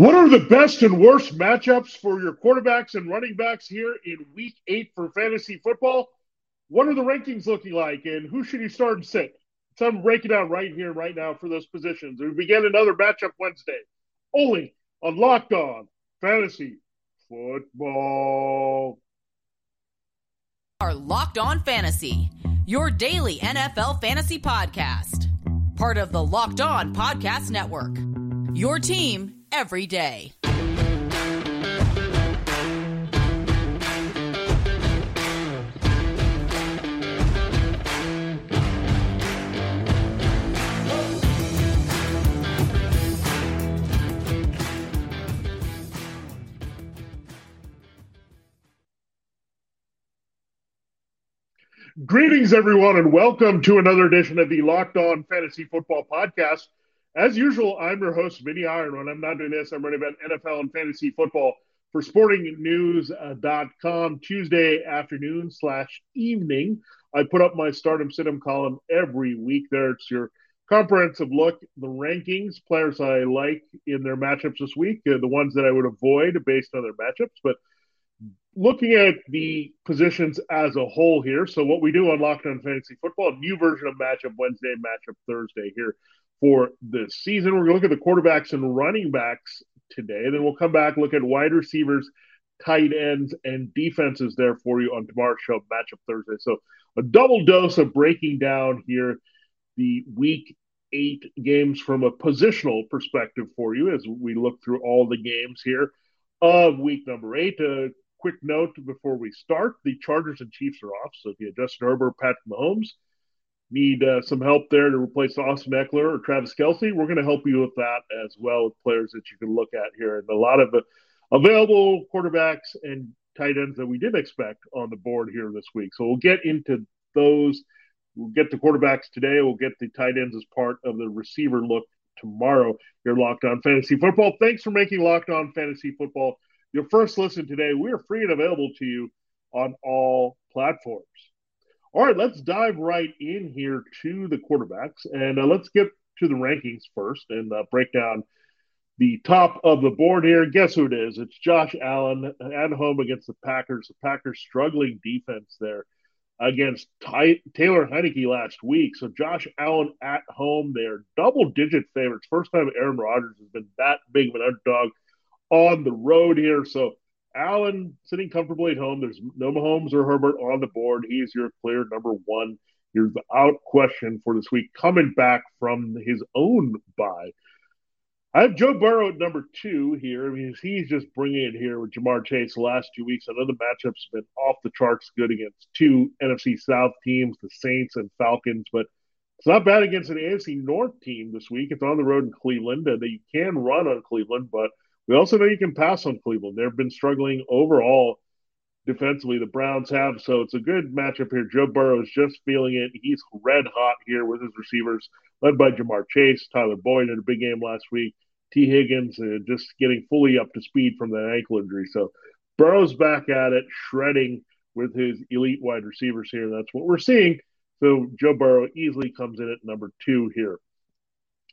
What are the best and worst matchups for your quarterbacks and running backs here in week eight for fantasy football? What are the rankings looking like, and who should you start and sit? So I'm breaking down right here, right now for those positions. We begin another matchup Wednesday, only on Locked On Fantasy Football. Our Locked On Fantasy, your daily NFL fantasy podcast, part of the Locked On Podcast Network. Your team every day. Greetings, everyone, and welcome to another edition of the Locked On Fantasy Football Podcast. As usual, I'm your host, Vinnie Iyer. When I'm not doing this, I'm running about NFL and fantasy football for sportingnews.com Tuesday afternoon slash evening. I put up my stardom situm column every week there. It's your comprehensive look, the rankings, players I like in their matchups this week, uh, the ones that I would avoid based on their matchups. But looking at the positions as a whole here, so what we do on Locked On Fantasy Football, new version of Matchup Wednesday, Matchup Thursday here for the season. We're going to look at the quarterbacks and running backs today. Then we'll come back, look at wide receivers, tight ends, and defenses there for you on tomorrow's show, Matchup Thursday. So a double dose of breaking down here the week eight games from a positional perspective for you as we look through all the games here of week number eight. A quick note before we start the Chargers and Chiefs are off. So if you Justin Herbert, Patrick Mahomes, need uh, some help there to replace Austin Ekeler or Travis Kelce, we're going to help you with that as well with players that you can look at here. And a lot of available quarterbacks and tight ends that we didn't expect on the board here this week. So we'll get into those. We'll get the quarterbacks today. We'll get the tight ends as part of the receiver look tomorrow. You're locked on fantasy football. Thanks for making locked on fantasy football your first listen today. We are free and available to you on all platforms. All right, let's dive right in here to the quarterbacks, and uh, let's get to the rankings first and uh, break down the top of the board here. Guess who it is? It's Josh Allen at home against the Packers. The Packers struggling defense there against Ty- Taylor Heinicke last week. So Josh Allen at home, they're double-digit favorites. First time Aaron Rodgers has been that big of an underdog on the road here. So Allen sitting comfortably at home. There's no Mahomes or Herbert on the board. He's your clear number one. You're the out question for this week, coming back from his own bye. I have Joe Burrow at number two here. I mean, he's just bringing it here with Ja'Marr Chase the last two weeks. The matchup's been off the charts good against two NFC South teams, the Saints and Falcons, but it's not bad against an AFC North team this week. It's on the road in Cleveland. and you can run on Cleveland, but – we also know you can pass on Cleveland. They've been struggling overall defensively. The Browns have, so it's a good matchup here. Joe Burrow is just feeling it. He's red hot here with his receivers, led by Ja'Marr Chase, Tyler Boyd in a big game last week, Tee Higgins uh, just getting fully up to speed from that ankle injury. So Burrow's back at it, shredding with his elite wide receivers here. That's what we're seeing. So Joe Burrow easily comes in at number two here.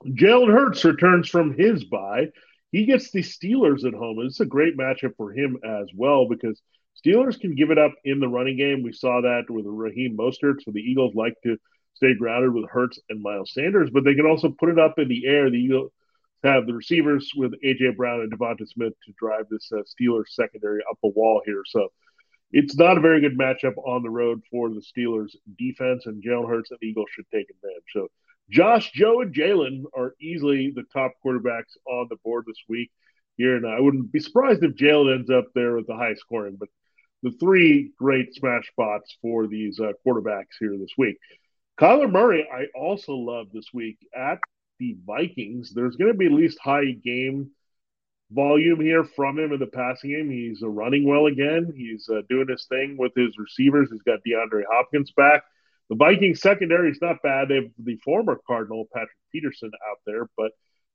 Jalen Hurts returns from his bye he gets the Steelers at home. And it's a great matchup for him as well because Steelers can give it up in the running game. We saw that with Raheem Mostert. So the Eagles like to stay grounded with Hurts and Miles Sanders, but they can also put it up in the air. The Eagles have the receivers with AJ Brown and DeVonta Smith to drive this uh, Steelers secondary up the wall here. So it's not a very good matchup on the road for the Steelers defense, and Jalen Hurts and Eagles should take advantage. So Josh, Joe, and Jalen are easily the top quarterbacks on the board this week here, and I wouldn't be surprised if Jalen ends up there with the high scoring. But the three great smash spots for these uh, quarterbacks here this week. Kyler Murray, I also love this week at the Vikings. There's going to be at least high game volume here from him in the passing game. He's uh, running well again. He's uh, doing his thing with his receivers. He's got DeAndre Hopkins back. The Vikings secondary is not bad. They have the former Cardinal Patrick Peterson out there, but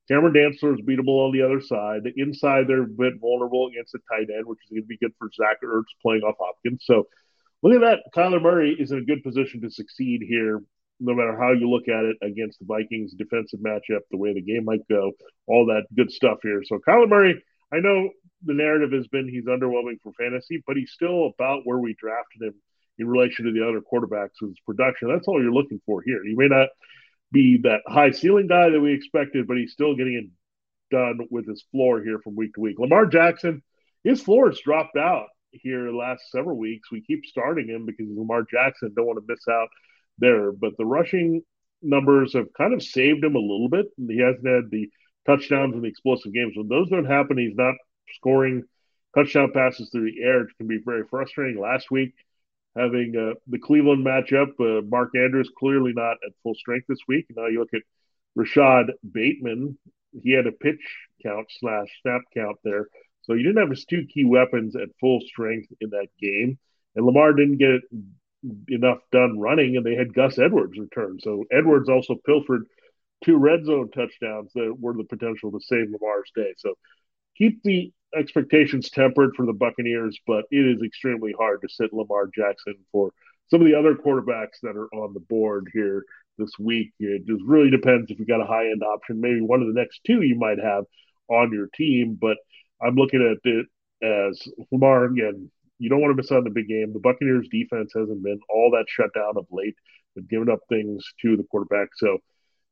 Cameron Dantzler is beatable on the other side. The inside, they're a bit vulnerable against the tight end, which is going to be good for Zach Ertz playing off Hopkins. So look at that. Kyler Murray is in a good position to succeed here no matter how you look at it against the Vikings defensive matchup, the way the game might go, all that good stuff here. So Kyler Murray, I know the narrative has been he's underwhelming for fantasy, but he's still about where we drafted him in relation to the other quarterbacks his production. That's all you're looking for here. He may not be that high ceiling guy that we expected, but he's still getting it done with his floor here from week to week. Lamar Jackson, his floor has dropped out here last several weeks. We keep starting him because Lamar Jackson don't want to miss out there, but the rushing numbers have kind of saved him a little bit. He hasn't had the touchdowns and the explosive games. When those don't happen, he's not scoring touchdown passes through the air. It can be very frustrating. Last week, having uh, the Cleveland matchup, uh, Mark Andrews clearly not at full strength this week. Now you look at Rashod Bateman. He had a pitch count slash snap count there. So you didn't have his two key weapons at full strength in that game. And Lamar didn't get enough done running, and they had Gus Edwards return. So Edwards also pilfered two red zone touchdowns that were the potential to save Lamar's day. So keep the expectations tempered for the Buccaneers, but it is extremely hard to sit Lamar Jackson for some of the other quarterbacks that are on the board here this week. It just really depends if you got a high end option. Maybe one of the next two you might have on your team, but I'm looking at it as Lamar again. You don't want to miss out on the big game. The Buccaneers defense hasn't been all that shut down of late. They've given up things to the quarterback. So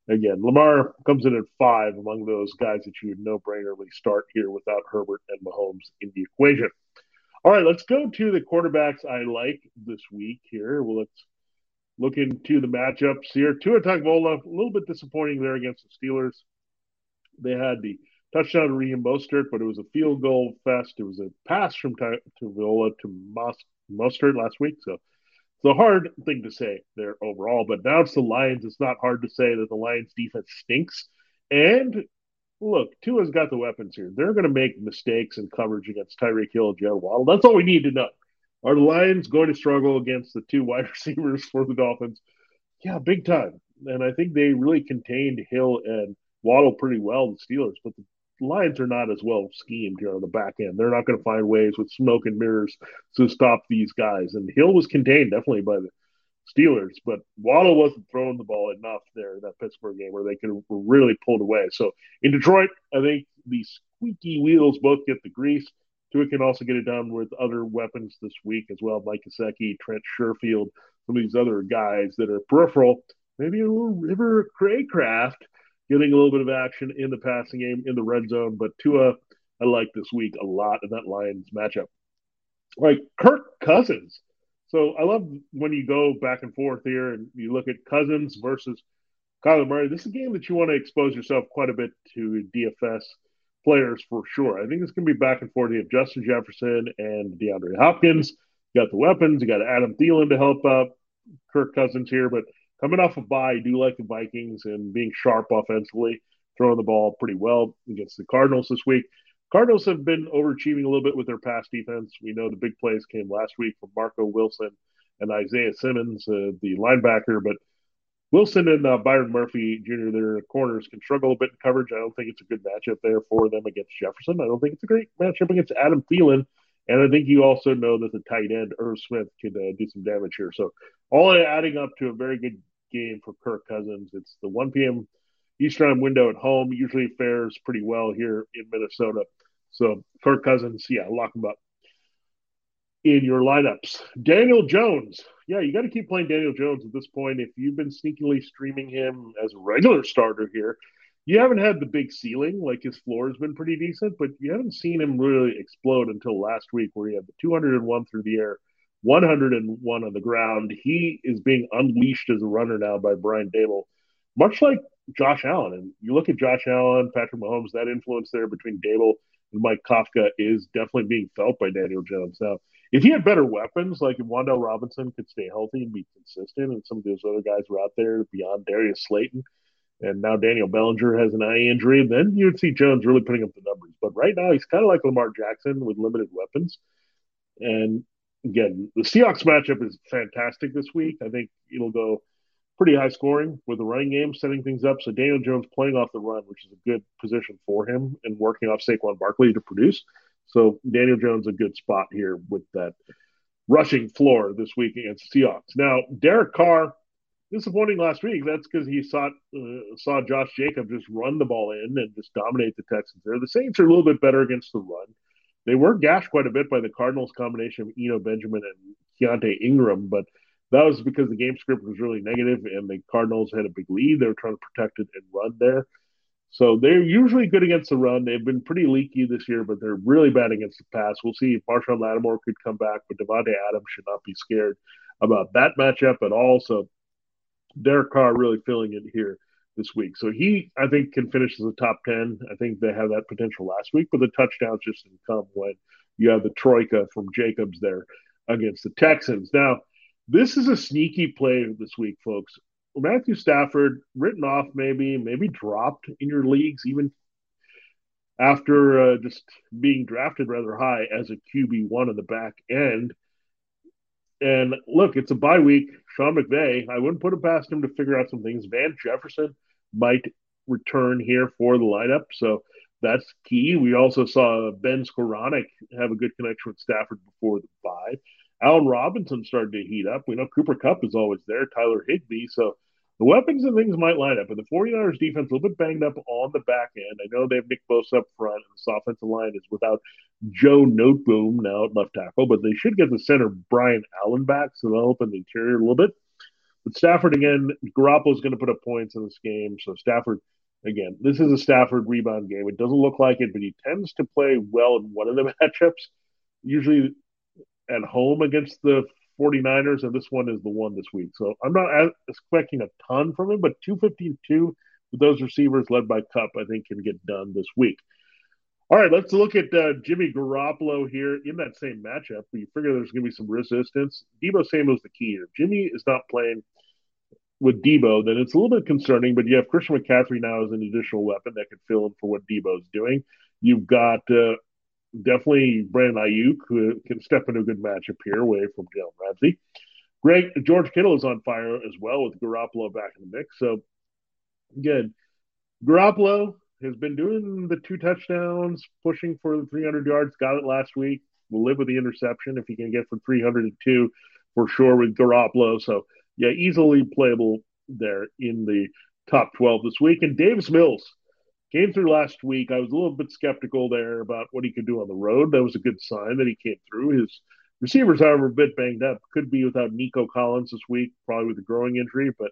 again, Lamar comes in at five among those guys that you would no brainerly start here without Herbert and Mahomes in the equation. All right, let's go to the quarterbacks I like this week here. Well, let's look into the matchups here. Tua Tagovailoa, a little bit disappointing there against the Steelers. They had the touchdown to Raheem Mostert, but it was a field goal fest. It was a pass from Tagovailoa to Mostert last week, so it's a hard thing to say there overall, but now it's the Lions. It's not hard to say that the Lions defense stinks. And look, Tua's got the weapons here. They're going to make mistakes in coverage against Tyreek Hill and Joe Waddle. That's all we need to know. Are the Lions going to struggle against the two wide receivers for the Dolphins? Yeah, big time. And I think they really contained Hill and Waddle pretty well, the Steelers. But the Lions are not as well schemed here on the back end. They're not going to find ways with smoke and mirrors to stop these guys. And Hill was contained definitely by the Steelers, but Waddle wasn't throwing the ball enough there in that Pittsburgh game where they could have really pulled away. So in Detroit, I think the squeaky wheels both get the grease. Tua can also get it done with other weapons this week as well. Mike Gesicki, Trent Sherfield, some of these other guys that are peripheral. Maybe a little River Cracraft getting a little bit of action in the passing game in the red zone. But Tua, I like this week a lot in that Lions matchup. Like Kirk Cousins. So I love when you go back and forth here and you look at Cousins versus Kyler Murray. This is a game that you want to expose yourself quite a bit to DFS players for sure. I think it's going to be back and forth. You have Justin Jefferson and DeAndre Hopkins. You got the weapons. You got Adam Thielen to help up Kirk Cousins here, but coming off a bye, I do like the Vikings and being sharp offensively, throwing the ball pretty well against the Cardinals this week. Cardinals have been overachieving a little bit with their pass defense. We know the big plays came last week from Marco Wilson and Isaiah Simmons, uh, the linebacker, but Wilson and uh, Byron Murphy Jr., their corners, can struggle a bit in coverage. I don't think it's a good matchup there for them against Jefferson. I don't think it's a great matchup against Adam Thielen. And I think you also know that the tight end, Irv Smith, could uh, do some damage here. So, all adding up to a very good game for Kirk Cousins. It's the 1 p.m. Eastern window at home. Usually fares pretty well here in Minnesota. So Kirk Cousins, yeah, lock him up in your lineups. Daniel Jones. Yeah, you got to keep playing Daniel Jones at this point. If you've been sneakily streaming him as a regular starter here, you haven't had the big ceiling. Like his floor has been pretty decent, but you haven't seen him really explode until last week, where he had the 201 through the air 101 on the ground. He is being unleashed as a runner now by Brian Daboll, much like Josh Allen. And you look at Josh Allen, Patrick Mahomes, that influence there between Daboll and Mike Kafka is definitely being felt by Daniel Jones. Now, if he had better weapons, like if Wan'Dale Robinson could stay healthy and be consistent, and some of those other guys were out there beyond Darius Slayton, and now Daniel Bellinger has an eye injury, then you would see Jones really putting up the numbers. But right now, he's kind of like Lamar Jackson with limited weapons. And again, the Seahawks matchup is fantastic this week. I think it'll go pretty high scoring with the running game setting things up. So Daniel Jones playing off the run, which is a good position for him, and working off Saquon Barkley to produce. So Daniel Jones a good spot here with that rushing floor this week against Seahawks. Now Derek Carr, disappointing last week. That's because he saw uh, saw Josh Jacob just run the ball in and just dominate the Texans there. The Saints are a little bit better against the run. They were gashed quite a bit by the Cardinals' combination of Eno Benjamin and Keaontay Ingram, but that was because the game script was really negative and the Cardinals had a big lead. They were trying to protect it and run there. So they're usually good against the run. They've been pretty leaky this year, but they're really bad against the pass. We'll see if Marshon Lattimore could come back, but Davante Adams should not be scared about that matchup at all. So Derek Carr really filling it here this week. So he, I think, can finish as a top 10. I think they have that potential last week, but the touchdowns just didn't come when you have the Troika from Jacobs there against the Texans. Now, this is a sneaky play this week, folks. Matthew Stafford written off, maybe, maybe dropped in your leagues, even after uh, just being drafted rather high as a QB one in the back end. And look, it's a bye week. Sean McVay, I wouldn't put it past him to figure out some things. Van Jefferson might return here for the lineup, so that's key. We also saw Ben Skowronek have a good connection with Stafford before the bye. Allen Robinson started to heat up. We know Cooper Kupp is always there, Tyler Higbee. So the weapons and things might line up. but the 49ers defense a little bit banged up on the back end. I know they have Nick Bosa up front, and this offensive line is without Joe Noteboom now at left tackle, but they should get the center Brian Allen back, so they'll open the interior a little bit. But Stafford again, Garoppolo's going to put up points in this game. So Stafford, again, this is a Stafford rebound game. It doesn't look like it, but he tends to play well in one of the matchups. Usually at home against the 49ers, and this one is the one this week. So I'm not expecting a ton from him, but 252 with those receivers led by Kupp, I think can get done this week. All right, let's look at uh, Jimmy Garoppolo here in that same matchup. You figure there's going to be some resistance. Deebo Samuel's the key here. Jimmy is not playing with Deebo, then it's a little bit concerning, but you have Christian McCaffrey now as an additional weapon that can fill in for what Deebo's doing. You've got uh, definitely Brandon Aiyuk who can step into a good matchup here away from Jalen Ramsey. Greg George Kittle is on fire as well with Garoppolo back in the mix. So again, Garoppolo has been doing the two touchdowns, pushing for the 300 yards. Got it last week. Will live with the interception if he can get from 302 for sure with Garoppolo. So yeah, easily playable there in the top 12 this week. And Davis Mills Came through last week. I was a little bit skeptical there about what he could do on the road. That was a good sign that he came through. His receivers, however, a bit banged up. Could be without Nico Collins this week, probably with a growing injury. But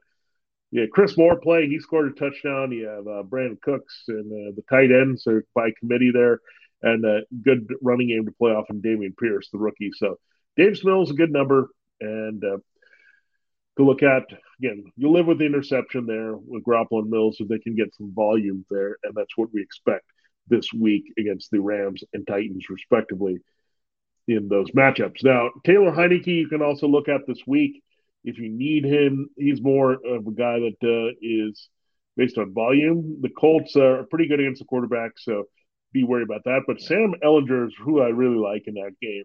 yeah, Chris Moore play. He scored a touchdown. You have uh, Brandin Cooks and uh, the tight ends are by committee there, and a good running game to play off. And Dameon Pierce, the rookie. So Dave Mills a good number, and uh, to look at. Again, you live with the interception there with Garoppolo and Mills, so they can get some volume there, and that's what we expect this week against the Rams and Titans, respectively, in those matchups. Now, Taylor Heinicke, you can also look at this week if you need him. He's more of a guy that uh, is based on volume. The Colts are pretty good against the quarterback, so be worried about that. But Sam Ehlinger is who I really like in that game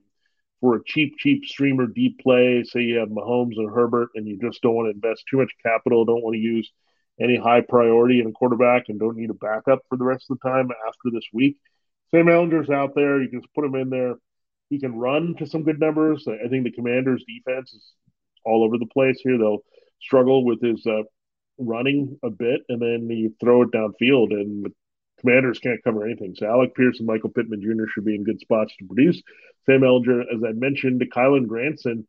for a cheap, cheap streamer deep play, say you have Mahomes and Herbert, and you just don't want to invest too much capital, don't want to use any high priority in a quarterback, and don't need a backup for the rest of the time after this week. Sam Ehlinger's out there. You can just put him in there. He can run to some good numbers. I think the Commanders' defense is all over the place here. They'll struggle with his uh, running a bit, and then you throw it downfield, and Commanders can't cover anything. So Alec Pierce and Michael Pittman Jr. should be in good spots to produce. Sam Ehlinger, as I mentioned, Kylen Granson,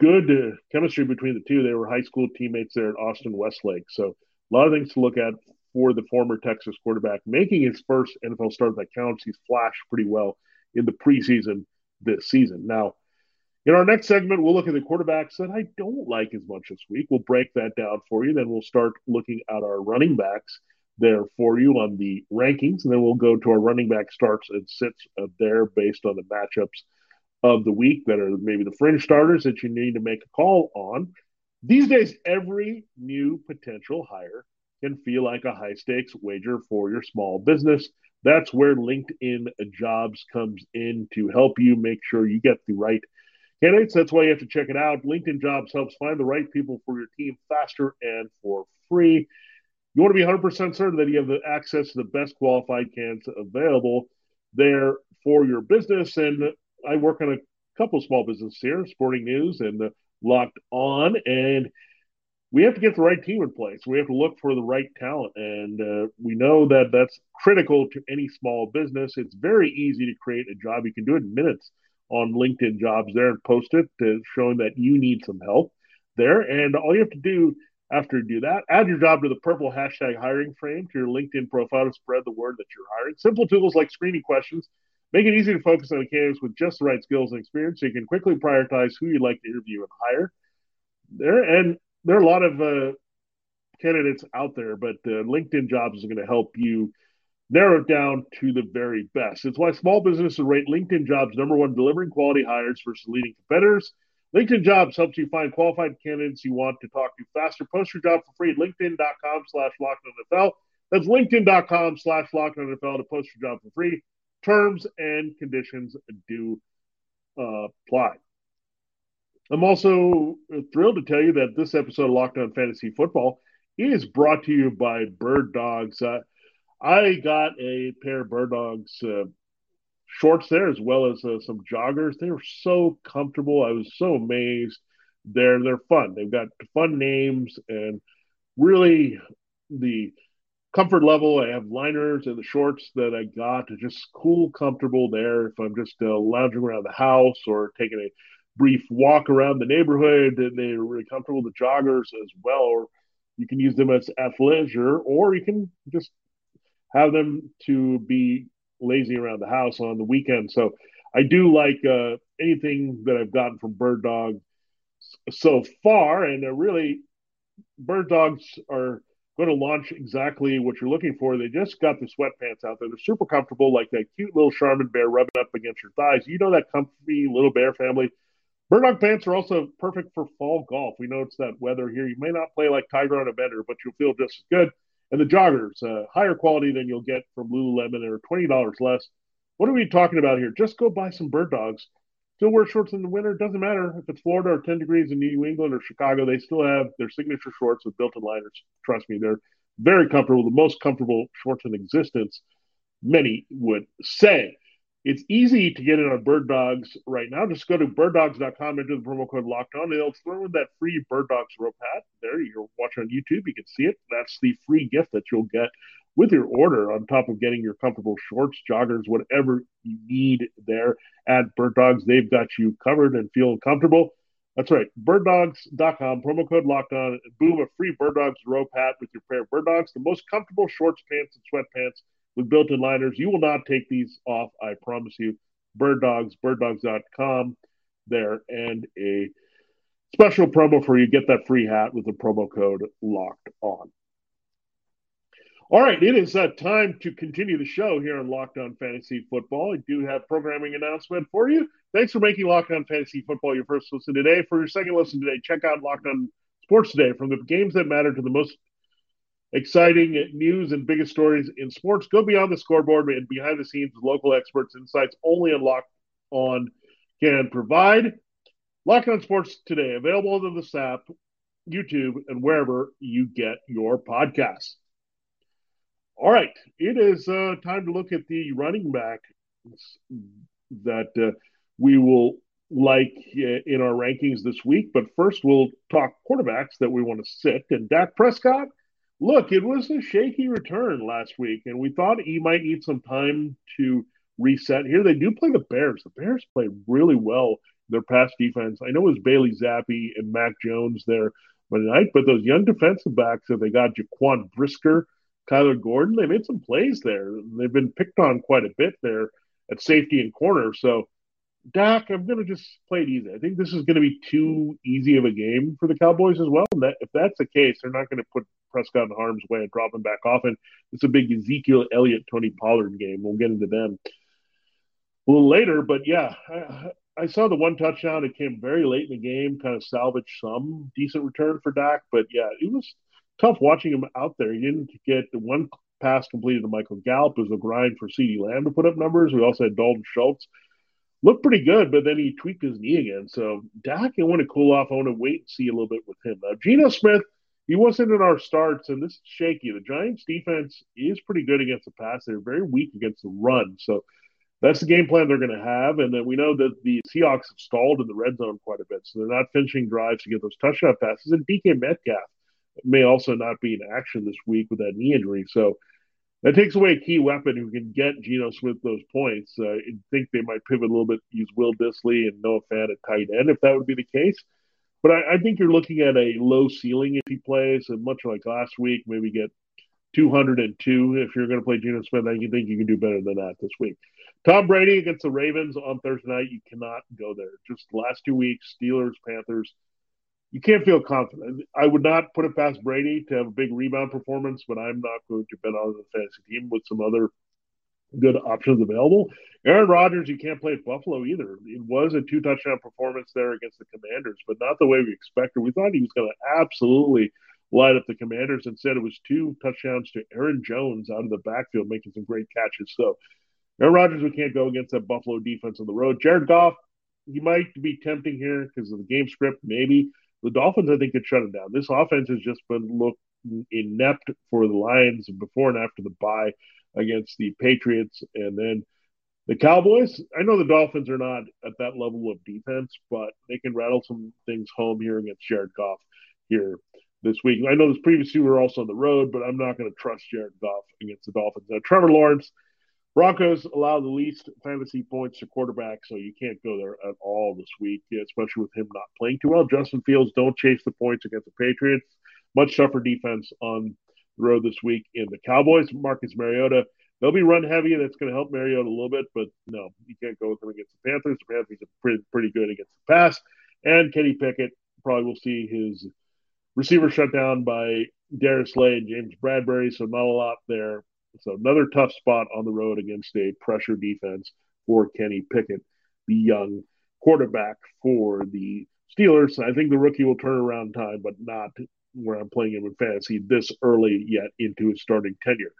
good uh, chemistry between the two. They were high school teammates there at Austin Westlake. So a lot of things to look at for the former Texas quarterback. Making his first NFL start that counts, he's flashed pretty well in the preseason this season. Now, in our next segment, we'll look at the quarterbacks that I don't like as much this week. We'll break that down for you. Then we'll start looking at our running backs there for you on the rankings, and then we'll go to our running back starts and sits there based on the matchups of the week that are maybe the fringe starters that you need to make a call on. These days, every new potential hire can feel like a high stakes wager for your small business. That's where LinkedIn Jobs comes in to help you make sure you get the right candidates. That's why you have to check it out. LinkedIn Jobs helps find the right people for your team faster and for free. You want to be 100% certain that you have the access to the best qualified candidates available there for your business. And I work on a couple of small businesses here, Sporting News and Locked On. And we have to get the right team in place. We have to look for the right talent. And uh, we know that that's critical to any small business. It's very easy to create a job. You can do it in minutes on LinkedIn jobs there and post it to showing that you need some help there. And all you have to do after you do that, add your job to the purple hashtag hiring frame to your LinkedIn profile to spread the word that you're hiring. Simple tools like screening questions make it easy to focus on candidates with just the right skills and experience so you can quickly prioritize who you'd like to interview and hire. There and there are a lot of uh, candidates out there, but uh, LinkedIn Jobs is going to help you narrow it down to the very best. It's why small businesses rate LinkedIn Jobs number one delivering quality hires versus leading competitors. LinkedIn Jobs helps you find qualified candidates you want to talk to faster. Post your job for free at linkedin.com slash NFL. That's linkedin.com slash NFL to post your job for free. Terms and conditions do uh, apply. I'm also thrilled to tell you that this episode of Locked On Fantasy Football is brought to you by Bird Dogs. Uh, I got a pair of Bird Dogs uh, shorts there as well as uh, some joggers. They were so comfortable. I was so amazed. They're they're fun. They've got fun names and really the comfort level. I have liners and the shorts that I got just cool, comfortable there. If I'm just uh, lounging around the house or taking a brief walk around the neighborhood, they're really comfortable. The joggers as well, or you can use them as athleisure, or you can just have them to be lazy around the house on the weekend. So I do like uh, anything that I've gotten from Bird Dog so far, and they're really Bird Dogs are going to launch exactly what you're looking for. They just got the sweatpants out there. They're super comfortable, like that cute little Charmin bear rubbing up against your thighs. You know that comfy little bear family. Bird Dog pants are also perfect for fall golf. We know it's that weather here. You may not play like Tiger on a bender, but you'll feel just as good. And the joggers, uh, higher quality than you'll get from Lululemon, or twenty dollars less. What are we talking about here? Just go buy some bird dogs. Still wear shorts in the winter. Doesn't matter if it's Florida or 10 degrees in New England or Chicago. They still have their signature shorts with built-in liners. Trust me, they're very comfortable. The most comfortable shorts in existence. Many would say. It's easy to get in on Bird Dogs right now. Just go to birddogs.com, enter the promo code locked on, and they'll throw in that free Bird Dogs rope hat. There, you're watching on YouTube, you can see it. That's the free gift that you'll get with your order on top of getting your comfortable shorts, joggers, whatever you need there at Bird Dogs. They've got you covered and feeling comfortable. That's right. Birddogs.com, promo code locked on. Boom, a free Bird Dogs rope hat with your pair of Bird Dogs, the most comfortable shorts, pants, and sweatpants with built-in liners. You will not take these off, I promise you. Bird Dogs, birddogs.com there, and a special promo for you. Get that free hat with the promo code locked on. All right, it is uh, time to continue the show here on Locked On Fantasy Football. I do have programming announcement for you. Thanks for making Locked On Fantasy Football your first listen today. For your second listen today, check out Locked On Sports Today from the games that matter to the most exciting news and biggest stories in sports. Go beyond the scoreboard and behind the scenes with local experts, insights only Locked On can provide. Locked On Sports today, available on the app, YouTube, and wherever you get your podcasts. All right, it is uh, time to look at the running back that uh, we will like uh, in our rankings this week. But first, we'll talk quarterbacks that we want to sit. And Dak Prescott Look, it was a shaky return last week, and we thought he might need some time to reset. Here they do play the Bears. The Bears play really well their pass defense. I know it was Bailey Zappe and Mac Jones there tonight, but those young defensive backs that they got Jaquan Brisker, Kyler Gordon, they made some plays there. They've been picked on quite a bit there at safety and corner. So Dak, I'm going to just play it easy. I think this is going to be too easy of a game for the Cowboys as well. And that, if that's the case, they're not going to put Prescott in harm's way and drop him back off. And it's a big Ezekiel Elliott, Tony Pollard game. We'll get into them a little later. But yeah, I, I saw the one touchdown. It came very late in the game, kind of salvaged some decent return for Dak. But yeah, it was tough watching him out there. He didn't get the one pass completed to Michael Gallup. It was a grind for CeeDee Lamb to put up numbers. We also had Dalton Schultz looked pretty good, but then he tweaked his knee again. So Dak, I want to cool off. I want to wait and see a little bit with him. Now, Geno Smith, he wasn't in our starts, and this is shaky. The Giants' defense is pretty good against the pass. They're very weak against the run. So that's the game plan they're going to have. And then we know that the Seahawks have stalled in the red zone quite a bit. So they're not finishing drives to get those touchdown passes. And DK Metcalf, may also not be in action this week with that knee injury. So that takes away a key weapon who can get Geno Smith those points. Uh, I think they might pivot a little bit, use Will Dissly and Noah Fant at tight end if that would be the case. But I, I think you're looking at a low ceiling if he plays, and much like last week, maybe get 202 if you're going to play Geno Smith. I think you can do better than that this week. Tom Brady against the Ravens on Thursday night. You cannot go there. Just the last two weeks, Steelers, Panthers. You can't feel confident. I would not put it past Brady to have a big rebound performance, but I'm not going to bet on the fantasy team with some other good options available. Aaron Rodgers, you can't play at Buffalo either. It was a two touchdown performance there against the Commanders, but not the way we expected. We thought he was going to absolutely light up the Commanders. Instead, it was two touchdowns to Aaron Jones out of the backfield, making some great catches. So, Aaron Rodgers, we can't go against that Buffalo defense on the road. Jared Goff, he might be tempting here because of the game script, maybe. The Dolphins, I think, could shut him down. This offense has just been looked inept for the Lions before and after the bye against the Patriots. And then the Cowboys, I know the Dolphins are not at that level of defense, but they can rattle some things home here against Jared Goff here this week. I know this previous two were also on the road, but I'm not going to trust Jared Goff against the Dolphins. Now, Trevor Lawrence, Broncos allow the least fantasy points to quarterback, so you can't go there at all this week, especially with him not playing too well. Justin Fields, don't chase the points against the Patriots. Much tougher defense on the road this week in the Cowboys. Marcus Mariota, they'll be run heavy. That's going to help Mariota a little bit, but no, you can't go with them against the Panthers. The Panthers are pretty, pretty good against the pass. And Kenny Pickett probably will see his receiver shut down by Darius Slay and James Bradberry, so not a lot there. So another tough spot on the road against a pressure defense for Kenny Pickett, the young quarterback for the Steelers. I think the rookie will turn around time, but not where I'm playing him in fantasy this early yet into his starting tenure.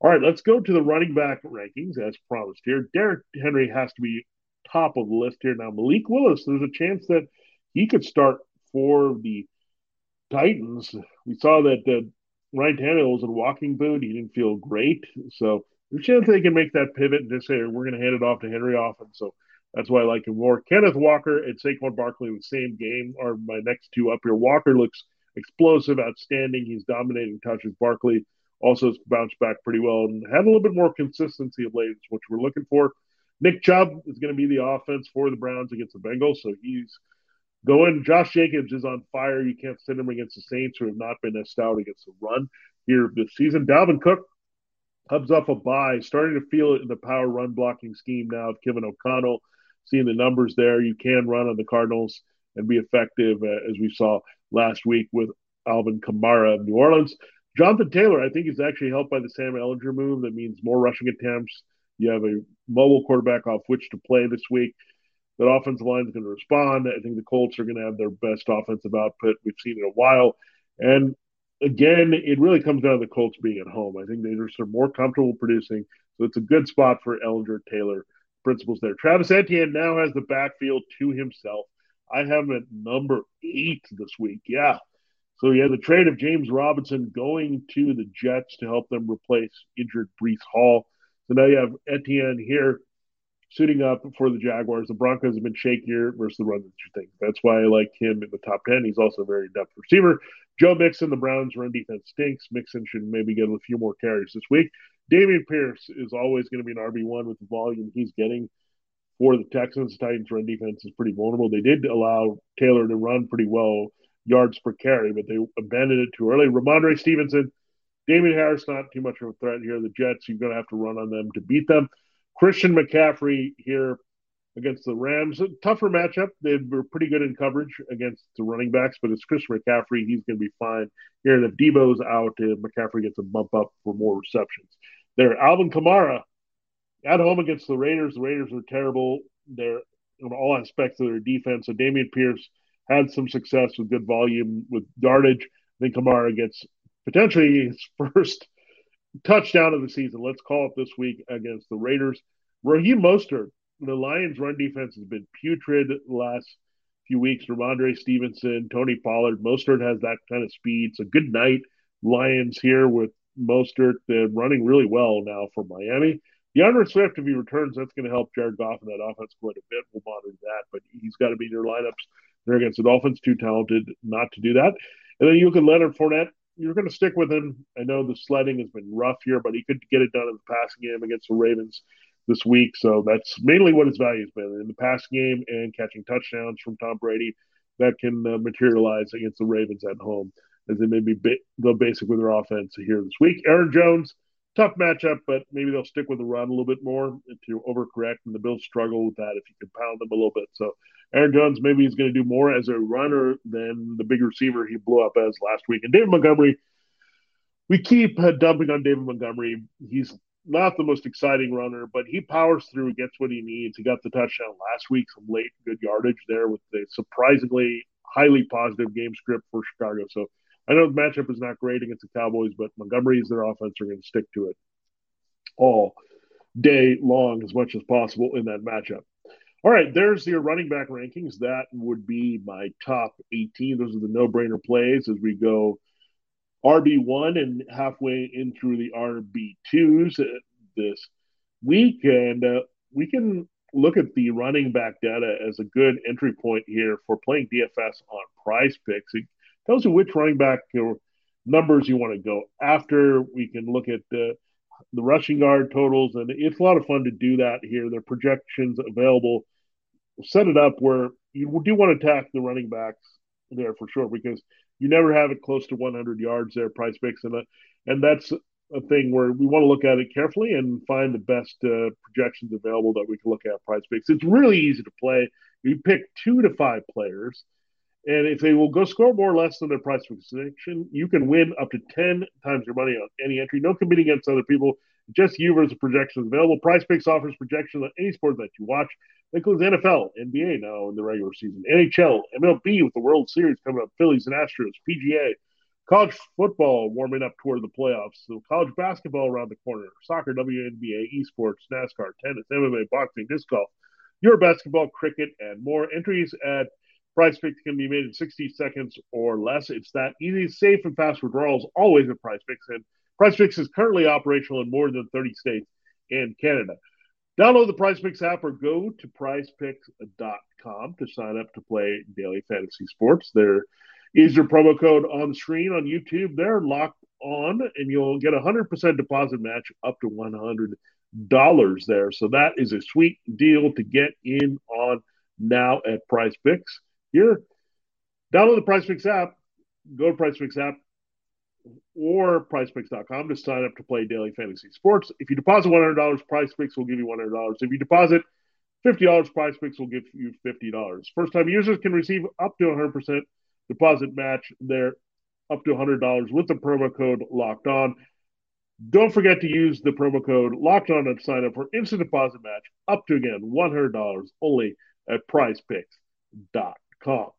All right, let's go to the running back rankings as promised here. Derrick Henry has to be top of the list here. Now, Malik Willis, there's a chance that he could start for the Titans. We saw that uh, Ryan Tannehill was in walking boot. He didn't feel great. So there's a chance they can make that pivot and just say, we're going to hand it off to Henry often. So that's why I like him more. Kenneth Walker and Saquon Barkley, in the same game, are my next two up here. Walker looks explosive, outstanding. He's dominating touches. Barkley also has bounced back pretty well and had a little bit more consistency of late, which we're looking for. Nick Chubb is going to be the offense for the Browns against the Bengals, so he's going. Josh Jacobs is on fire. You can't send him against the Saints, who have not been as stout against the run here this season. Dalvin Cook hubs off a bye, starting to feel it in the power run blocking scheme now of Kevin O'Connell. Seeing the numbers there, you can run on the Cardinals and be effective, uh, as we saw last week with Alvin Kamara of New Orleans. Jonathan Taylor, I think, is actually helped by the Sam Ehlinger move. That means more rushing attempts. You have a mobile quarterback off which to play this week. That offensive line is going to respond. I think the Colts are going to have their best offensive output we've seen in a while. And again, it really comes down to the Colts being at home. I think they just are more comfortable producing. So it's a good spot for Ehlinger Taylor principles there. Travis Etienne now has the backfield to himself. I have him at number eight this week. Yeah. So have the trade of James Robinson going to the Jets to help them replace injured Breece Hall. So now you have Etienne here suiting up for the Jaguars. The Broncos have been shakier versus the run that you think. That's why I like him in the top 10. He's also a very depth receiver. Joe Mixon, the Browns run defense stinks. Mixon should maybe get a few more carries this week. Dameon Pierce is always going to be an RB1 with the volume he's getting for the Texans. The Titans run defense is pretty vulnerable. They did allow Taylor to run pretty well yards per carry, but they abandoned it too early. Rhamondre Stevenson, Damien Harris, not too much of a threat here. The Jets, you're going to have to run on them to beat them. Christian McCaffrey here against the Rams. A tougher matchup. They were pretty good in coverage against the running backs, but it's Christian McCaffrey. He's going to be fine here. And if Deebo's out, uh, McCaffrey gets a bump up for more receptions. There, Alvin Kamara at home against the Raiders. The Raiders are terrible. They're on all aspects of their defense. So Dameon Pierce had some success with good volume with yardage. I think Kamara gets potentially his first touchdown of the season. Let's call it this week against the Raiders. Raheem Mostert, the Lions' run defense has been putrid the last few weeks. Rhamondre Stevenson, Tony Pollard. Mostert has that kind of speed. So good night, Lions here with Mostert. They're running really well now for Miami. D'Andre Swift, if he returns, that's going to help Jared Goff in that offense quite a bit. We'll monitor that, but he's got to be in your lineups. They're against the Dolphins, too talented not to do that. And then you look at Leonard Fournette you're going to stick with him. I know the sledding has been rough here, but he could get it done in the passing game against the Ravens this week. So that's mainly what his value has been in the passing game and catching touchdowns from Tom Brady that can uh, materialize against the Ravens at home as they maybe ba- go basic with their offense here this week. Aaron Jones, tough matchup, but maybe they'll stick with the run a little bit more if you overcorrect, and the Bills struggle with that if you can pound them a little bit. So Aaron Jones maybe he's going to do more as a runner than the big receiver he blew up as last week. And David Montgomery, we keep uh, dumping on David Montgomery. He's not the most exciting runner, but he powers through, gets what he needs. He got the touchdown last week, some late good yardage there with the surprisingly highly positive game script for Chicago. So I know the matchup is not great against the Cowboys, but Montgomery is their offense are going to stick to it all day long as much as possible in that matchup. All right, there's your running back rankings. That would be my top 18. Those are the no brainer plays as we go RB1 and halfway in through the RB2s this week. And uh, we can look at the running back data as a good entry point here for playing DFS on prize picks. It tells you which running back numbers you want to go after. We can look at the the rushing guard totals, and it's a lot of fun to do that here. The projections available. Set it up where you do want to attack the running backs there for sure because you never have it close to 100 yards there, PrizePicks, and and that's a thing where we want to look at it carefully and find the best uh, projections available that we can look at PrizePicks. It's really easy to play. You pick two to five players and if they will go score more or less than their price prediction, you can win up to 10 times your money on any entry. No competing against other people, just you versus projections available. PrizePicks offers projections on any sport that you watch. That includes NFL, NBA now in the regular season, NHL, MLB with the World Series coming up, Phillies and Astros, PGA, college football warming up toward the playoffs, so college basketball around the corner, soccer, WNBA, esports, NASCAR, tennis, MMA, boxing, disc golf, your basketball, cricket, and more. Entries at PrizePicks can be made in 60 seconds or less. It's that easy, safe, and fast withdrawals always at Price Picks. And PrizePicks is currently operational in more than 30 states and Canada. Download the PrizePicks app or go to prizepicks.com to sign up to play daily fantasy sports. There is your promo code on screen on YouTube. They're locked on, and you'll get a 100% deposit match up to $100 there. So that is a sweet deal to get in on now at Price Picks here, download the PrizePicks app, go to PrizePicks app or PrizePicks.com to sign up to play daily fantasy sports. If you deposit $100, PrizePicks will give you $100. If you deposit $50, PrizePicks will give you $50. First time users can receive up to 100% deposit match there up to $100 with the promo code locked on. Don't forget to use the promo code locked on to sign up for instant deposit match up to again $100 only at prizepicks.com call.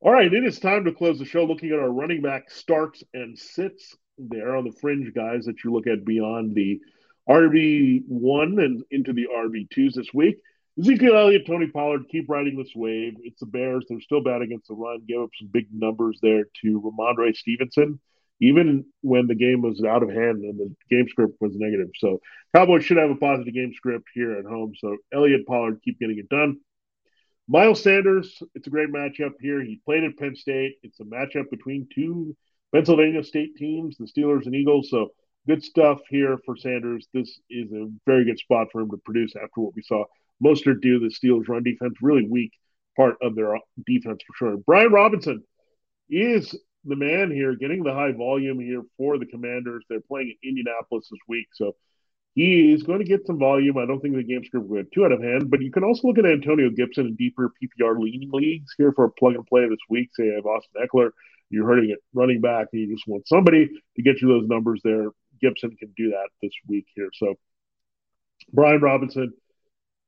All right, it is time to close the show looking at our running back starts and sits there on the fringe guys that you look at beyond the RB1 and into the RB2s this week. Ezekiel Elliott, Tony Pollard keep riding this wave. It's the Bears. They're still bad against the run. Gave up some big numbers there to Rhamondre Stevenson, even when the game was out of hand and the game script was negative. So Cowboys should have a positive game script here at home. So Elliott, Pollard keep getting it done. Miles Sanders, it's a great matchup here. He played at Penn State. It's a matchup between two Pennsylvania State teams, the Steelers and Eagles. So good stuff here for Sanders. This is a very good spot for him to produce after what we saw Mostert do. The Steelers' run defense really weak part of their defense for sure. Brian Robinson is the man here, getting the high volume here for the Commanders. They're playing in Indianapolis this week, so he is going to get some volume. I don't think the game script get too out of hand, but you can also look at Antonio Gibson in deeper PPR leaning leagues here for a plug and play this week. Say I have Austin Ekeler, you're hurting it running back, and you just want somebody to get you those numbers there. Gibson can do that this week here. So Brian Robinson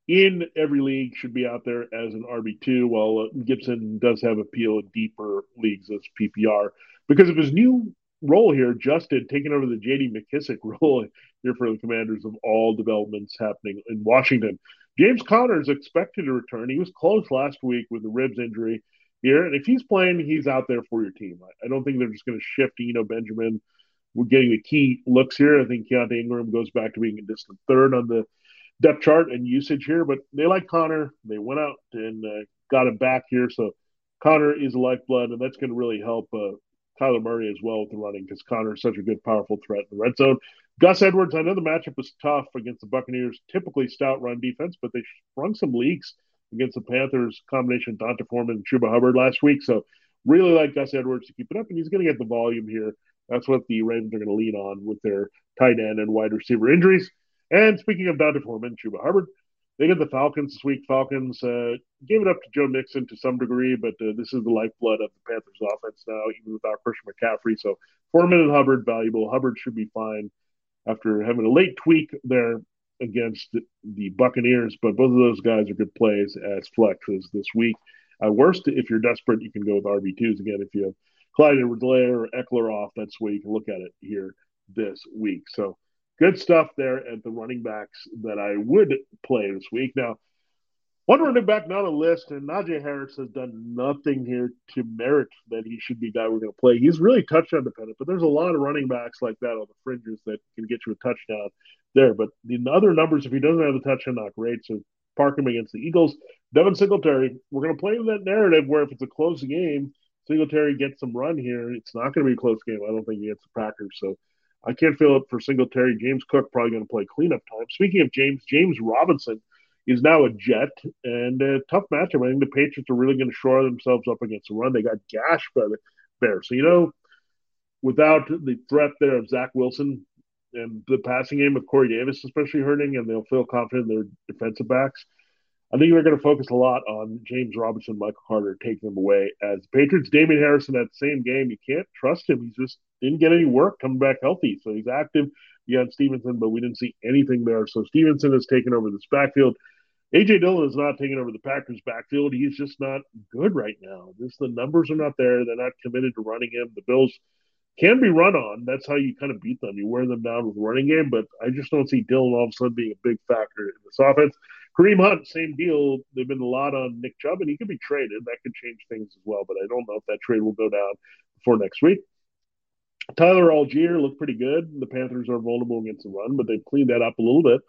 in every league should be out there as an RB2, while uh, Gibson does have appeal in deeper leagues as PPR because of his new role here, Justin taking over the J.D. McKissic role here for the Commanders of all developments happening in Washington. James Conner is expected to return. He was close last week with the ribs injury here, and if he's playing, he's out there for your team. I, I don't think they're just going to shift Eno Benjamin. We're getting the key looks here. I think Keaontay Ingram goes back to being a distant third on the depth chart and usage here, but they like Conner. They went out and uh, got him back here, so Conner is a lifeblood, and that's going to really help uh, Kyler Murray as well with the running because Conner is such a good, powerful threat in the red zone. Gus Edwards, I know the matchup was tough against the Buccaneers, typically stout run defense, but they sprung some leaks against the Panthers combination of D'Onta Foreman and Chuba Hubbard last week. So really like Gus Edwards to keep it up, and he's going to get the volume here. That's what the Ravens are going to lean on with their tight end and wide receiver injuries. And speaking of D'Onta Foreman, Chuba Hubbard, they get the Falcons this week. Falcons uh, gave it up to Joe Mixon to some degree, but uh, this is the lifeblood of the Panthers offense now, even without Christian McCaffrey. So Foreman and Hubbard valuable. Hubbard should be fine after having a late tweak there against the Buccaneers, but both of those guys are good plays as flexes this week. Worst, if you're desperate, you can go with RB2s again. If you have Clyde edwards or Ekeler off, that's where you can look at it here this week. So good stuff there at the running backs that I would play this week. Now, one running back not a list, and Najee Harris has done nothing here to merit that he should be guy we're going to play. He's really touchdown dependent, but there's a lot of running backs like that on the fringes that can get you a touchdown there. But the other numbers, if he doesn't have a touchdown, not great. So park him against the Eagles. Devin Singletary, we're going to play that narrative where if it's a close game, Singletary gets some run here. It's not going to be a close game. I don't think against the Packers. So I can't feel it for Singletary. James Cook probably going to play cleanup time. Speaking of James, James Robinson is now a Jet and a tough matchup. I think the Patriots are really going to shore themselves up against the run. They got gashed by the Bears. So, you know, without the threat there of Zach Wilson and the passing game of Corey Davis, especially hurting, and they'll feel confident in their defensive backs. I think they're going to focus a lot on James Robinson, Michael Carter, taking them away. As Patriots, Damien Harris, that same game, you can't trust him. He just didn't get any work coming back healthy. So he's active beyond Stevenson, but we didn't see anything there. So Stevenson has taken over this backfield. AJ Dillon is not taking over the Packers backfield. He's just not good right now. The numbers are not there. They're not committed to running him. The Bills can be run on. That's how you kind of beat them. You wear them down with running game, but I just don't see Dillon all of a sudden being a big factor in this offense. Kareem Hunt, same deal. They've been a lot on Nick Chubb, and he could be traded. That could change things as well, but I don't know if that trade will go down before next week. Tyler Allgeier looked pretty good. The Panthers are vulnerable against the run, but they've cleaned that up a little bit.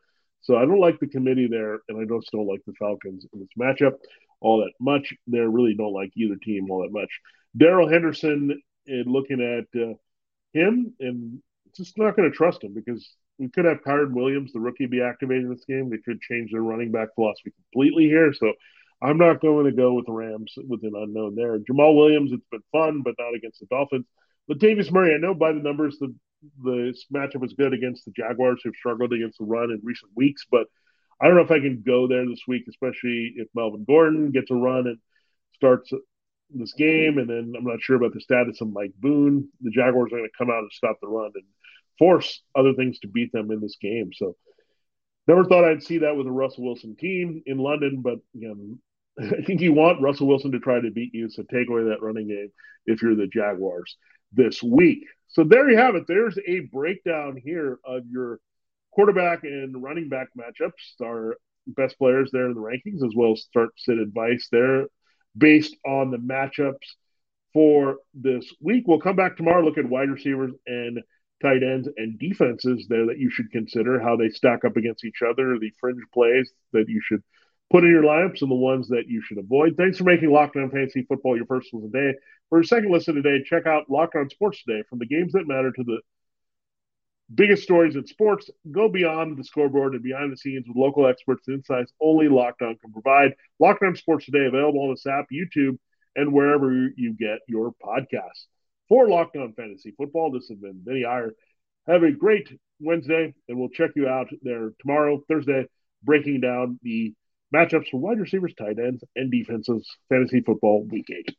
So I don't like the committee there, and I just don't like the Falcons in this matchup all that much. They really don't like either team all that much. Darrell Henderson, and looking at uh, him, and just not going to trust him because we could have Kyren Williams, the rookie, be activated in this game. They could change their running back philosophy completely here. So I'm not going to go with the Rams with an unknown there. Jamaal Williams, it's been fun, but not against the Dolphins. Latavius Murray, I know by the numbers the the matchup is good against the Jaguars, who've struggled against the run in recent weeks, but I don't know if I can go there this week, especially if Melvin Gordon gets a run and starts this game, and then I'm not sure about the status of Mike Boone. The Jaguars are going to come out and stop the run and force other things to beat them in this game. So never thought I'd see that with a Russell Wilson team in London, but again, I think you want Russell Wilson to try to beat you, so take away that running game if you're the Jaguars this week. So there you have it. There's a breakdown here of your quarterback and running back matchups, our best players there in the rankings, as well as start sit advice there based on the matchups for this week. We'll come back tomorrow, look at wide receivers and tight ends and defenses there that you should consider, how they stack up against each other, the fringe plays that you should put in your lineups and the ones that you should avoid. Thanks for making Locked On Fantasy Football your first listen today. For a second listen today, check out Locked On Sports Today. From the games that matter to the biggest stories in sports, go beyond the scoreboard and behind the scenes with local experts and insights only Locked On can provide. Locked On Sports Today available on this app, YouTube, and wherever you get your podcasts. For Locked On Fantasy Football, this has been Vinnie Iyer. Have a great Wednesday, and we'll check you out there tomorrow, Thursday, breaking down the matchups for wide receivers, tight ends, and defenses, fantasy football week eight.